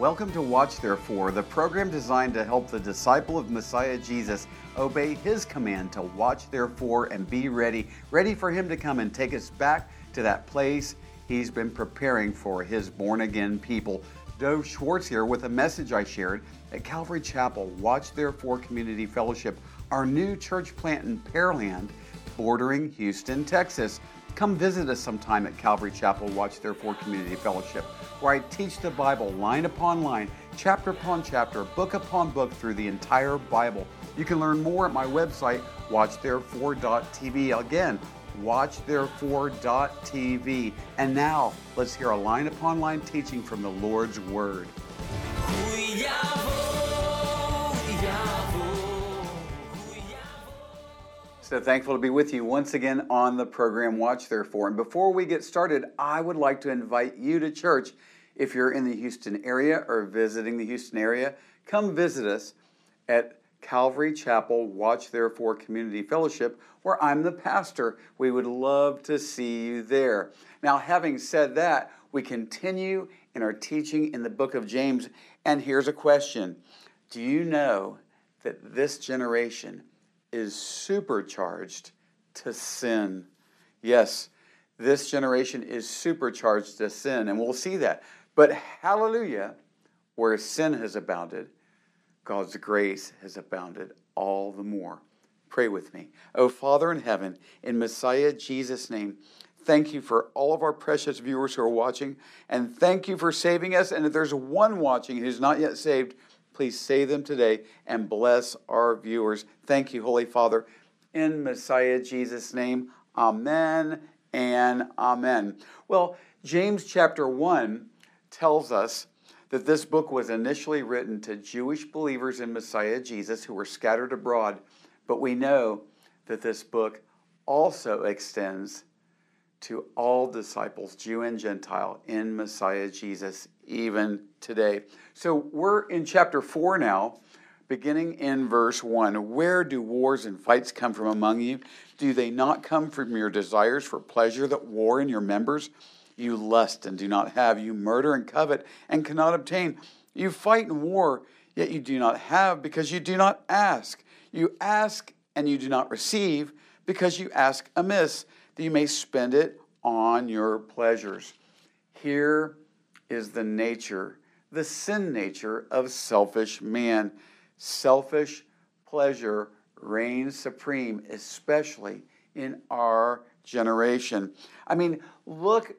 Welcome to Watch Therefore, the program designed to help the disciple of Messiah Jesus obey his command to watch therefore and be ready, ready for him to come and take us back to that place he's been preparing for his born again people. Dove Schwartz here with a message I shared at Calvary Chapel, Watch Therefore Community Fellowship, our new church plant in Pearland, bordering Houston, Texas. Come visit us sometime at Calvary Chapel, Watch Therefore Community Fellowship, where I teach the Bible line upon line, chapter upon chapter, book upon book through the entire Bible. You can learn more at my website, watchtherefore.tv. Again, watchtherefore.tv. And now, let's hear a line upon line teaching from the Lord's Word. So thankful to be with you once again on the program Watch Therefore. And before we get started, I would like to invite you to church. If you're in the Houston area or visiting the Houston area, come visit us at Calvary Chapel Watch Therefore Community Fellowship, where I'm the pastor. We would love to see you there. Now, having said that, we continue in our teaching in the book of James. And here's a question Do you know that this generation is supercharged to sin. Yes, this generation is supercharged to sin, and we'll see that. But hallelujah, where sin has abounded, God's grace has abounded all the more. Pray with me. Oh, Father in heaven, in Messiah Jesus' name, thank you for all of our precious viewers who are watching, and thank you for saving us. And if there's one watching who's not yet saved, Please say them today and bless our viewers. Thank you, Holy Father. In Messiah Jesus' name, amen and amen. Well, James chapter 1 tells us that this book was initially written to Jewish believers in Messiah Jesus who were scattered abroad, but we know that this book also extends to all disciples, Jew and Gentile, in Messiah Jesus, even today. So we're in chapter 4 now, beginning in verse 1. Where do wars and fights come from among you? Do they not come from your desires for pleasure that war in your members? You lust and do not have. You murder and covet and cannot obtain. You fight and war, yet you do not have because you do not ask. You ask and you do not receive because you ask amiss that you may spend it on your pleasures. Here is the nature, the sin nature of selfish man. Selfish pleasure reigns supreme, especially in our generation. I mean, look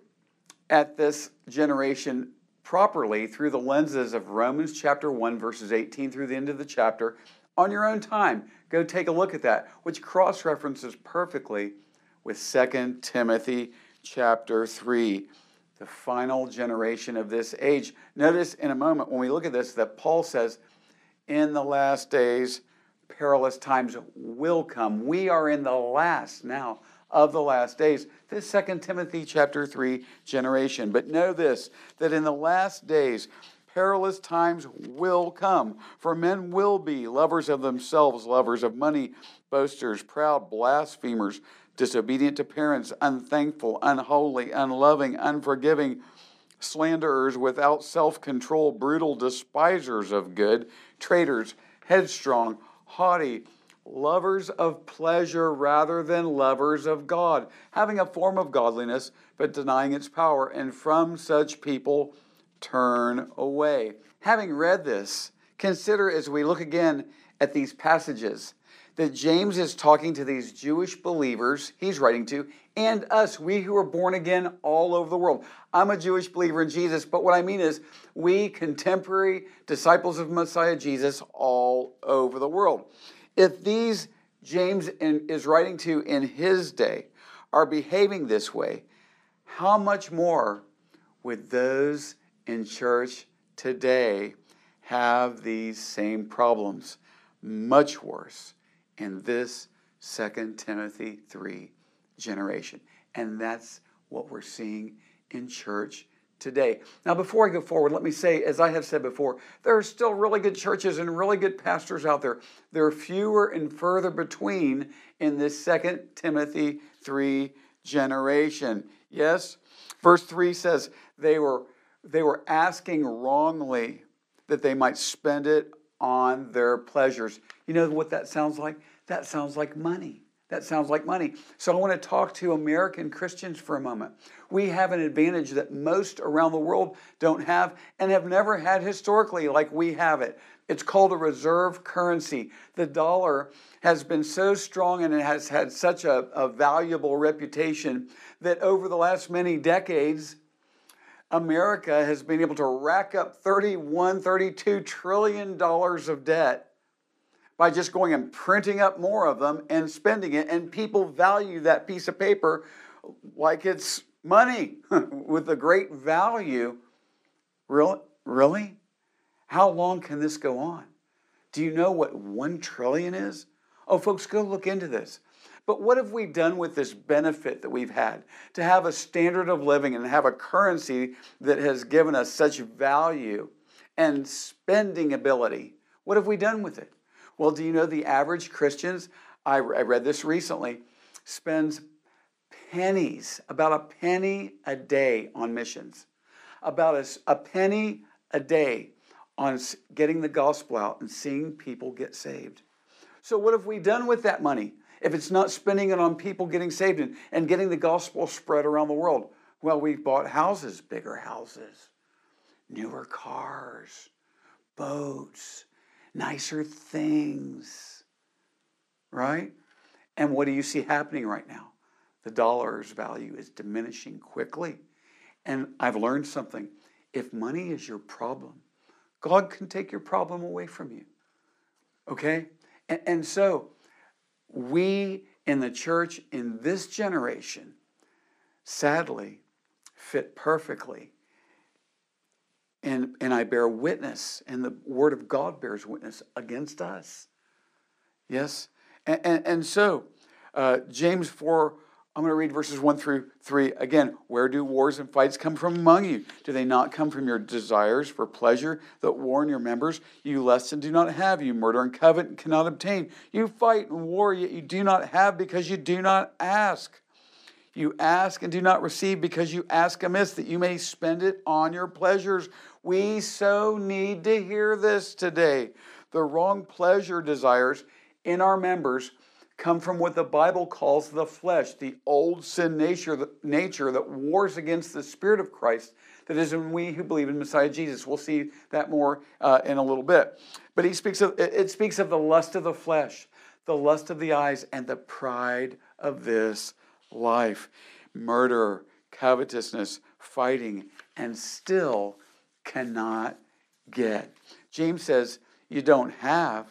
at this generation properly through the lenses of Romans chapter 1, verses 18 through the end of the chapter on your own time. Go take a look at that, which cross references perfectly with 2 Timothy chapter 3 the final generation of this age. Notice in a moment when we look at this that Paul says, in the last days, perilous times will come. We are in the last now of the last days. This Second Timothy chapter 3 generation. But know this that in the last days, perilous times will come. For men will be lovers of themselves, lovers of money, boasters, proud, blasphemers disobedient to parents, unthankful, unholy, unloving, unforgiving, slanderers, without self control, brutal, despisers of good, traitors, headstrong, haughty, lovers of pleasure rather than lovers of God, having a form of godliness but denying its power, and from such people turn away. Having read this, consider as we look again at these passages that James is talking to these Jewish believers he's writing to and us, we who are born again all over the world. I'm a Jewish believer in Jesus, but what I mean is we contemporary disciples of Messiah Jesus all over the world. If these James is writing to in his day are behaving this way, how much more would those in church today have these same problems? Much worse in this Second Timothy 3 generation. And that's what we're seeing in church today. Now, before I go forward, let me say, as I have said before, there are still really good churches and really good pastors out there. There are fewer and further between in this Second Timothy 3 generation. Yes? Verse 3 says, they were, they were asking wrongly that they might spend it on their pleasures. You know what that sounds like? That sounds like money. That sounds like money. So I want to talk to American Christians for a moment. We have an advantage that most around the world don't have and have never had historically, like we have it. It's called a reserve currency. The dollar has been so strong and it has had such a, a valuable reputation that over the last many decades, America has been able to rack up 31, 32 trillion dollars of debt by just going and printing up more of them and spending it. And people value that piece of paper like it's money with a great value. Really? Really? How long can this go on? Do you know what one trillion is? Oh, folks, go look into this. But what have we done with this benefit that we've had to have a standard of living and have a currency that has given us such value and spending ability? What have we done with it? Well, do you know the average Christians, I, I read this recently, spends pennies, about a penny a day on missions, about a, a penny a day on getting the gospel out and seeing people get saved. So, what have we done with that money if it's not spending it on people getting saved and, and getting the gospel spread around the world? Well, we've bought houses, bigger houses, newer cars, boats, nicer things, right? And what do you see happening right now? The dollar's value is diminishing quickly. And I've learned something. If money is your problem, God can take your problem away from you. Okay? And, and so, we in the church in this generation, sadly, fit perfectly and, and I bear witness, and the Word of God bears witness against us. Yes? And, and, and so, uh, James 4, I'm going to read verses 1 through 3. Again, where do wars and fights come from among you? Do they not come from your desires for pleasure that warn your members? You lust and do not have. You murder and covet and cannot obtain. You fight and war, yet you do not have because you do not ask. You ask and do not receive because you ask amiss, that you may spend it on your pleasures. We so need to hear this today. The wrong pleasure desires in our members come from what the Bible calls the flesh, the old sin nature, nature that wars against the Spirit of Christ that is in we who believe in Messiah Jesus. We'll see that more uh, in a little bit. But he speaks of it speaks of the lust of the flesh, the lust of the eyes, and the pride of this life. Murder, covetousness, fighting, and still cannot get. James says you don't have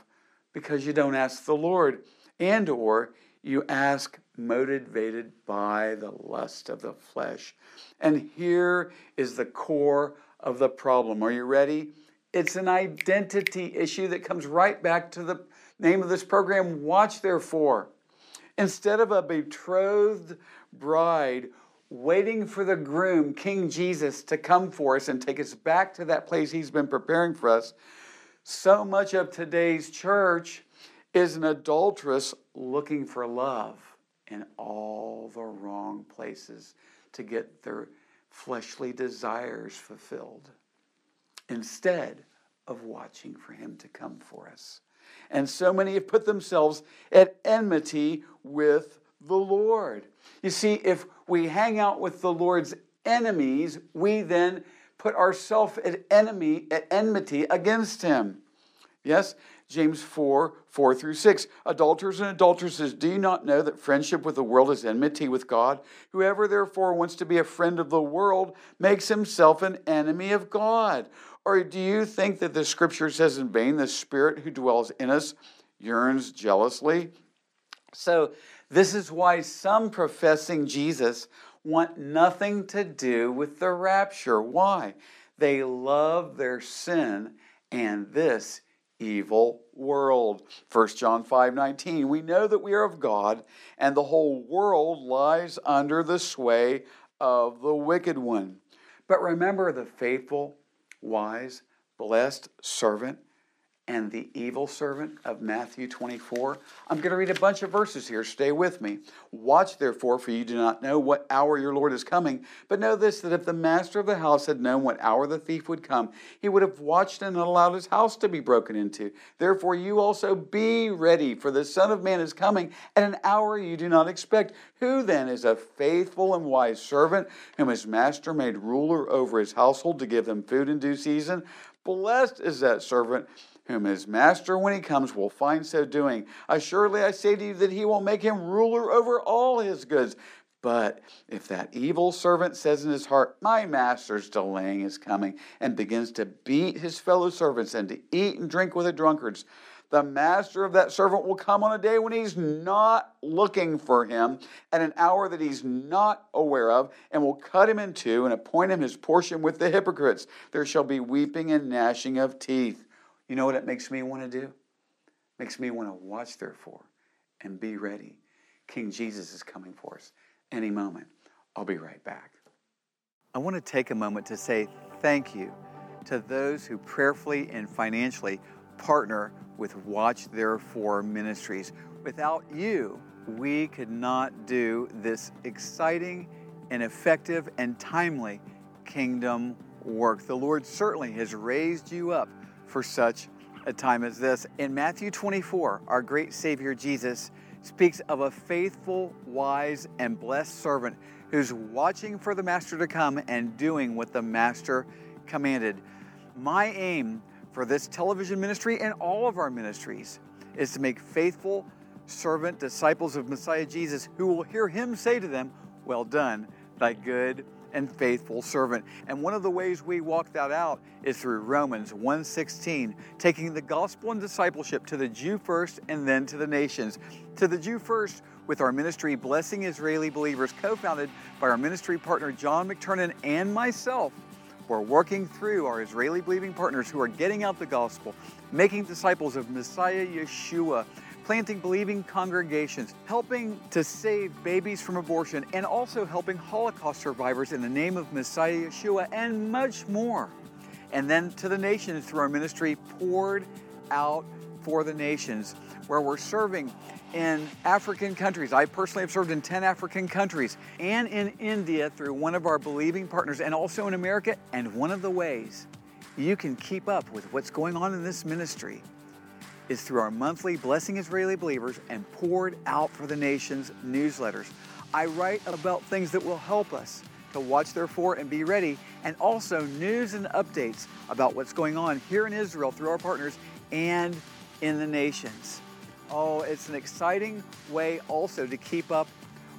because you don't ask the Lord and or you ask motivated by the lust of the flesh. And here is the core of the problem. Are you ready? It's an identity issue that comes right back to the name of this program, Watch Therefore. Instead of a betrothed bride waiting for the groom, King Jesus, to come for us and take us back to that place he's been preparing for us, so much of today's church is an adulteress looking for love in all the wrong places to get their fleshly desires fulfilled instead of watching for him to come for us. And so many have put themselves at enmity with the Lord. You see, if we hang out with the Lord's enemies, we then put ourselves at enemy at enmity against him. Yes, James 4, 4 through 6. Adulterers and adulteresses, do you not know that friendship with the world is enmity with God? Whoever therefore wants to be a friend of the world makes himself an enemy of God. Or do you think that the scripture says in vain, the spirit who dwells in us yearns jealously? So this is why some professing Jesus want nothing to do with the rapture. Why? They love their sin and this evil world. 1 John 5 19. We know that we are of God, and the whole world lies under the sway of the wicked one. But remember the faithful, wise, blessed servant and the evil servant of Matthew 24? I'm going to read a bunch of verses here. Stay with me. Watch therefore, for you do not know what hour your Lord is coming. But know this that if the master of the house had known what hour the thief would come, he would have watched and allowed his house to be broken into. Therefore, you also be ready, for the Son of Man is coming at an hour you do not expect. Who then is a faithful and wise servant whom his master made ruler over his household to give them food in due season? Blessed is that servant whom his master, when he comes, will find so doing. Assuredly, I say to you that he will make him ruler over all his goods. But if that evil servant says in his heart, My master's delaying his coming, and begins to beat his fellow servants and to eat and drink with the drunkards, the master of that servant will come on a day when he's not looking for him, at an hour that he's not aware of, and will cut him in two and appoint him his portion with the hypocrites. There shall be weeping and gnashing of teeth. You know what it makes me want to do? It makes me want to watch, therefore, and be ready. King Jesus is coming for us any moment. I'll be right back. I want to take a moment to say thank you to those who prayerfully and financially partner with Watch Therefore Ministries. Without you, we could not do this exciting and effective and timely kingdom work. The Lord certainly has raised you up for such a time as this. In Matthew 24, our great Savior Jesus speaks of a faithful, wise, and blessed servant who's watching for the Master to come and doing what the Master commanded. My aim for this television ministry and all of our ministries is to make faithful servant disciples of Messiah Jesus who will hear him say to them, Well done, thy good and faithful servant. And one of the ways we walk that out is through Romans 1:16, taking the gospel and discipleship to the Jew first and then to the nations. To the Jew first with our ministry Blessing Israeli Believers co-founded by our ministry partner John McTernan and myself. We're working through our Israeli believing partners who are getting out the gospel, making disciples of Messiah Yeshua planting believing congregations, helping to save babies from abortion, and also helping Holocaust survivors in the name of Messiah Yeshua, and much more. And then to the nations through our ministry, poured out for the nations, where we're serving in African countries. I personally have served in 10 African countries and in India through one of our believing partners, and also in America. And one of the ways you can keep up with what's going on in this ministry is through our monthly Blessing Israeli Believers and Poured Out for the Nations newsletters. I write about things that will help us to watch therefore and be ready, and also news and updates about what's going on here in Israel through our partners and in the nations. Oh, it's an exciting way also to keep up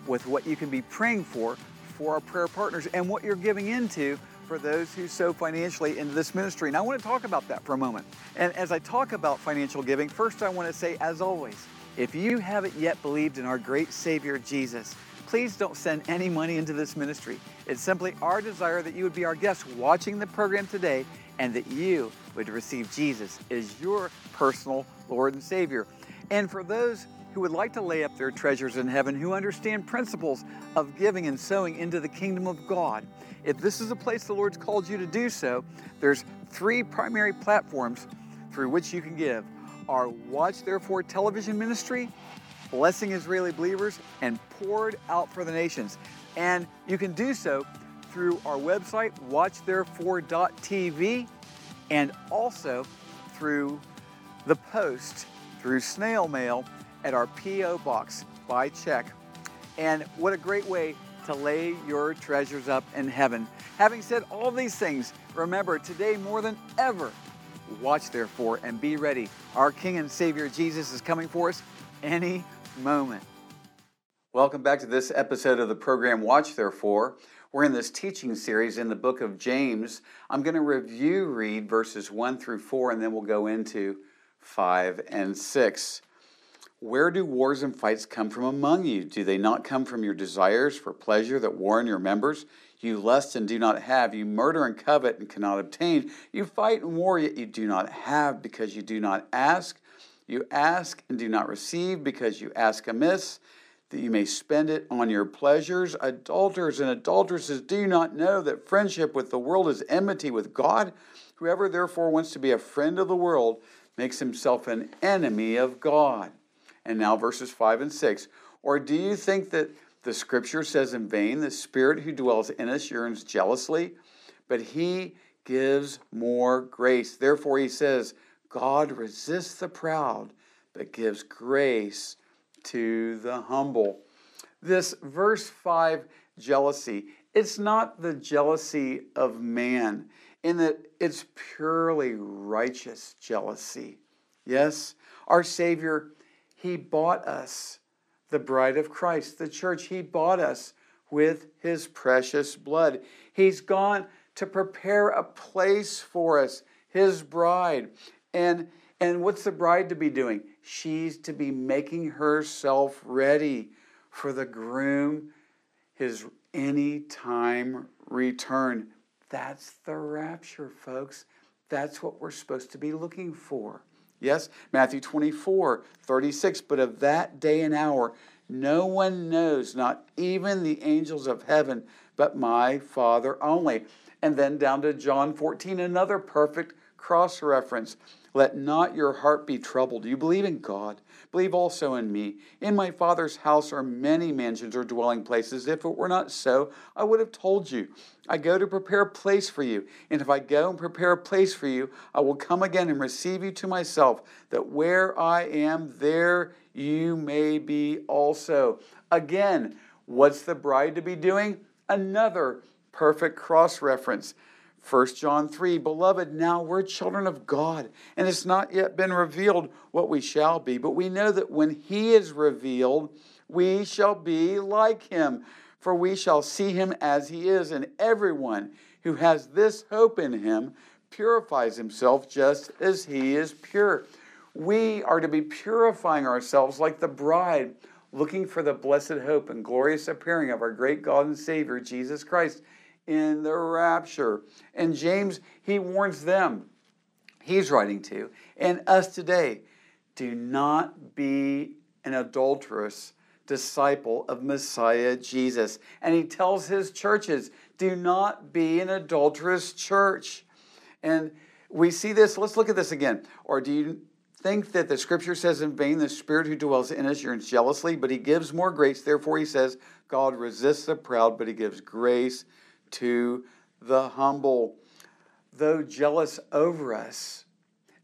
with what you can be praying for for our prayer partners and what you're giving into for those who sow financially into this ministry. And I want to talk about that for a moment. And as I talk about financial giving, first I want to say, as always, if you haven't yet believed in our great Savior Jesus, please don't send any money into this ministry. It's simply our desire that you would be our guest watching the program today and that you would receive Jesus as your personal Lord and Savior. And for those who would like to lay up their treasures in heaven, who understand principles of giving and sowing into the kingdom of God, if this is a place the Lord's called you to do so, there's three primary platforms through which you can give. Our Watch Therefore television ministry, Blessing Israeli Believers, and Poured Out for the Nations. And you can do so through our website, watchtherefore.tv, and also through the post, through snail mail at our P.O. box by check. And what a great way to lay your treasures up in heaven. Having said all these things, remember today more than ever, watch therefore and be ready. Our King and Savior Jesus is coming for us any moment. Welcome back to this episode of the program Watch Therefore. We're in this teaching series in the book of James. I'm going to review read verses 1 through 4 and then we'll go into 5 and 6. Where do wars and fights come from among you? Do they not come from your desires for pleasure that war in your members? You lust and do not have. You murder and covet and cannot obtain. You fight and war, yet you do not have because you do not ask. You ask and do not receive because you ask amiss, that you may spend it on your pleasures. Adulterers and adulteresses, do you not know that friendship with the world is enmity with God? Whoever therefore wants to be a friend of the world makes himself an enemy of God. And now verses 5 and 6. Or do you think that the scripture says in vain, the spirit who dwells in us yearns jealously, but he gives more grace. Therefore, he says, God resists the proud, but gives grace to the humble. This verse 5 jealousy, it's not the jealousy of man, in that it's purely righteous jealousy. Yes, our Savior, He bought us, the bride of Christ, the church, He bought us with His precious blood. He's gone to prepare a place for us, His bride. And, and what's the bride to be doing? She's to be making herself ready for the groom, his anytime return. That's the rapture, folks. That's what we're supposed to be looking for. Yes, Matthew 24, 36. But of that day and hour, no one knows, not even the angels of heaven, but my Father only. And then down to John 14, another perfect cross reference. Let not your heart be troubled. You believe in God. Believe also in me. In my Father's house are many mansions or dwelling places. If it were not so, I would have told you. I go to prepare a place for you. And if I go and prepare a place for you, I will come again and receive you to myself, that where I am, there you may be also. Again, what's the bride to be doing? Another perfect cross reference. 1 John 3 Beloved, now we're children of God, and it's not yet been revealed what we shall be, but we know that when He is revealed, we shall be like Him, for we shall see Him as He is, and everyone who has this hope in Him purifies himself just as He is pure. We are to be purifying ourselves like the bride, looking for the blessed hope and glorious appearing of our great God and Savior, Jesus Christ in the rapture. And James, he warns them, he's writing to, and us today do not be an adulterous disciple of Messiah Jesus. And he tells his churches, do not be an adulterous church. And we see this, let's look at this again. Or do you think that the scripture says in vain, the spirit who dwells in us yearns jealously, but he gives more grace. Therefore, he says, God resists the proud, but he gives grace to the humble, though jealous over us.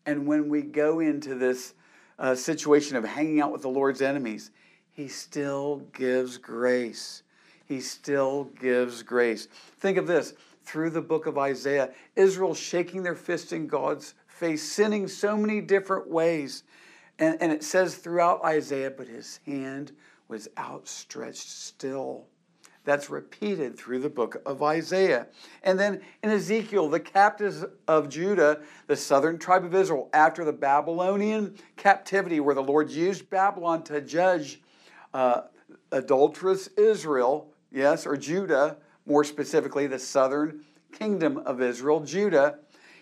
And when we go into this uh, situation of hanging out with the Lord's enemies, He still gives grace. He still gives grace. Think of this through the book of Isaiah Israel shaking their fist in God's face, sinning so many different ways. And, and it says throughout Isaiah, but his hand was outstretched still. That's repeated through the book of Isaiah. And then in Ezekiel, the captives of Judah, the southern tribe of Israel, after the Babylonian captivity, where the Lord used Babylon to judge uh, adulterous Israel, yes, or Judah, more specifically, the southern kingdom of Israel, Judah.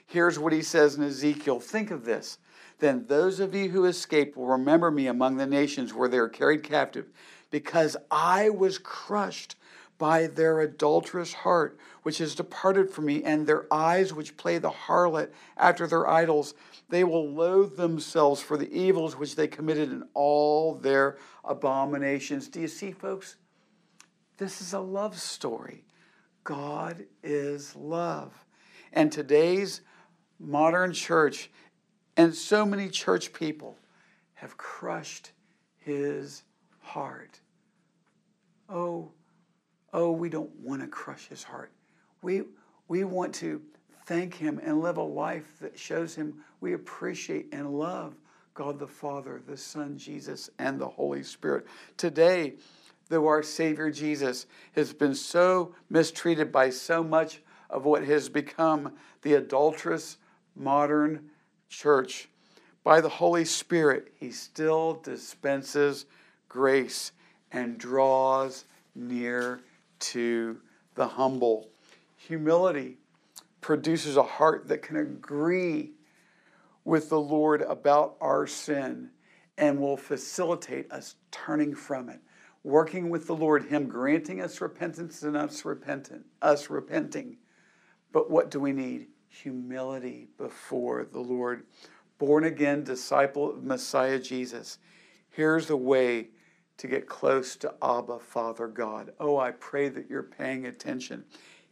Here's what he says in Ezekiel Think of this. Then those of you who escaped will remember me among the nations where they are carried captive, because I was crushed by their adulterous heart, which has departed from me, and their eyes, which play the harlot after their idols. They will loathe themselves for the evils which they committed in all their abominations. Do you see, folks? This is a love story. God is love. And today's modern church and so many church people have crushed his heart. Oh, oh, we don't want to crush his heart. We, we want to thank him and live a life that shows him we appreciate and love God the Father, the Son, Jesus, and the Holy Spirit. Today, though our Savior Jesus has been so mistreated by so much of what has become the adulterous modern church, by the Holy Spirit, He still dispenses grace and draws near to the humble. Humility produces a heart that can agree with the Lord about our sin and will facilitate us turning from it. Working with the Lord, Him granting us repentance and us repentant, us repenting. But what do we need? Humility before the Lord. born again disciple of Messiah Jesus, here's the way to get close to Abba, Father God. Oh, I pray that you're paying attention.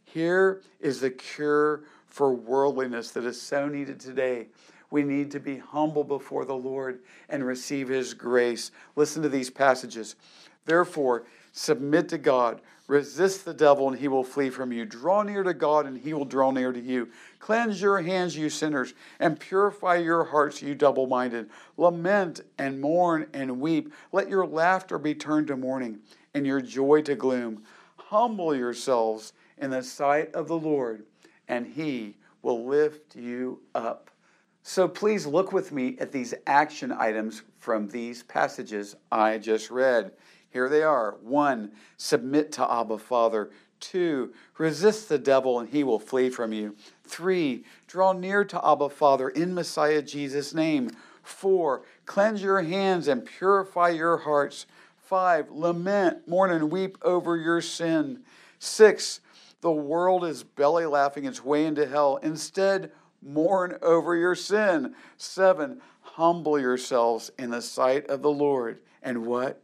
Here is the cure for worldliness that is so needed today. We need to be humble before the Lord and receive His grace. Listen to these passages. Therefore, submit to God, resist the devil, and he will flee from you. Draw near to God, and he will draw near to you. Cleanse your hands, you sinners, and purify your hearts, you double minded. Lament and mourn and weep. Let your laughter be turned to mourning, and your joy to gloom. Humble yourselves in the sight of the Lord, and he will lift you up. So please look with me at these action items from these passages I just read. Here they are. One, submit to Abba Father. Two, resist the devil and he will flee from you. Three, draw near to Abba Father in Messiah Jesus' name. Four, cleanse your hands and purify your hearts. Five, lament, mourn, and weep over your sin. Six, the world is belly laughing its way into hell. Instead, mourn over your sin. Seven, humble yourselves in the sight of the Lord. And what?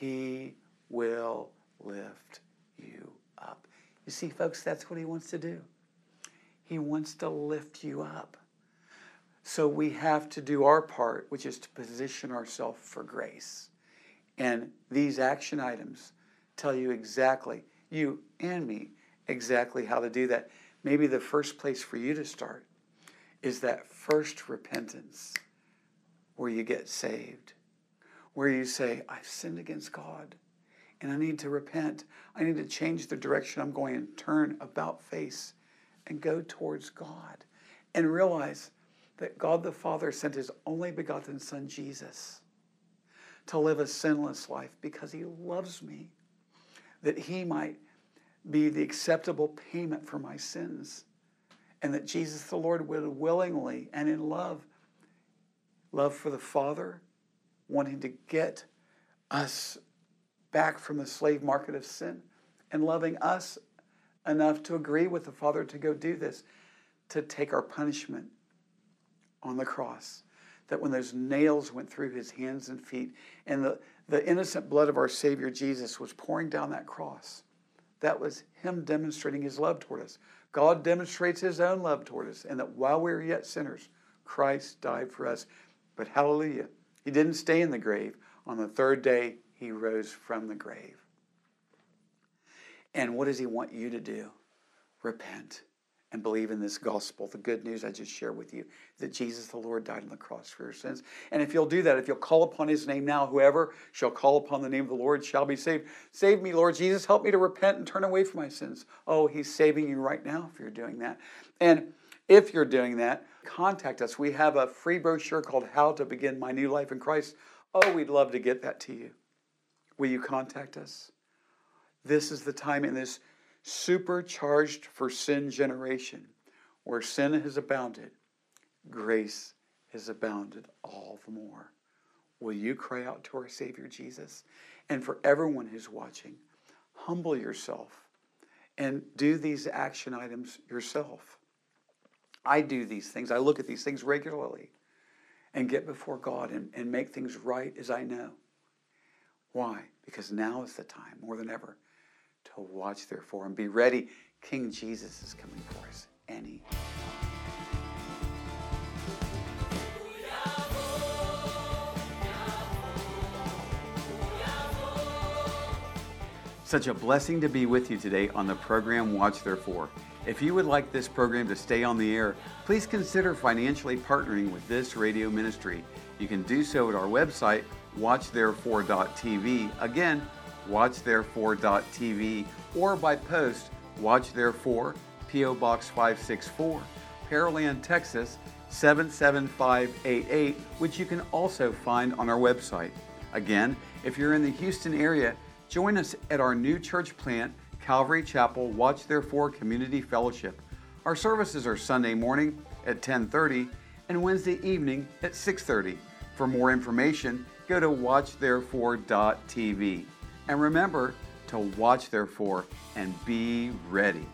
He will lift you up. You see, folks, that's what He wants to do. He wants to lift you up. So we have to do our part, which is to position ourselves for grace. And these action items tell you exactly, you and me, exactly how to do that. Maybe the first place for you to start is that first repentance where you get saved where you say, I've sinned against God and I need to repent. I need to change the direction I'm going and turn about face and go towards God and realize that God the Father sent his only begotten Son, Jesus, to live a sinless life because he loves me, that he might be the acceptable payment for my sins, and that Jesus the Lord would willingly and in love, love for the Father wanting to get us back from the slave market of sin and loving us enough to agree with the Father to go do this, to take our punishment on the cross. That when those nails went through his hands and feet and the, the innocent blood of our Savior Jesus was pouring down that cross, that was him demonstrating his love toward us. God demonstrates his own love toward us, and that while we were yet sinners, Christ died for us. But hallelujah, he didn't stay in the grave. On the third day, he rose from the grave. And what does he want you to do? Repent and believe in this gospel, the good news I just shared with you, that Jesus the Lord died on the cross for your sins. And if you'll do that, if you'll call upon his name now, whoever shall call upon the name of the Lord shall be saved. Save me, Lord Jesus. Help me to repent and turn away from my sins. Oh, he's saving you right now if you're doing that. And if you're doing that, contact us. We have a free brochure called How to Begin My New Life in Christ. Oh, we'd love to get that to you. Will you contact us? This is the time in this supercharged for sin generation where sin has abounded, grace has abounded all the more. Will you cry out to our Savior Jesus? And for everyone who's watching, humble yourself and do these action items yourself. I do these things. I look at these things regularly and get before God and, and make things right as I know. Why? Because now is the time, more than ever, to watch therefore and be ready. King Jesus is coming for us any Such a blessing to be with you today on the program Watch Therefore. If you would like this program to stay on the air, please consider financially partnering with this radio ministry. You can do so at our website, watchtherefore.tv. Again, watchtherefore.tv, or by post, Watch Therefore, P.O. Box 564, Pearland, Texas 77588, which you can also find on our website. Again, if you're in the Houston area, Join us at our new church plant, Calvary Chapel Watch Therefore Community Fellowship. Our services are Sunday morning at 10:30 and Wednesday evening at 6:30. For more information, go to watchtherefore.tv. And remember to watch therefore and be ready.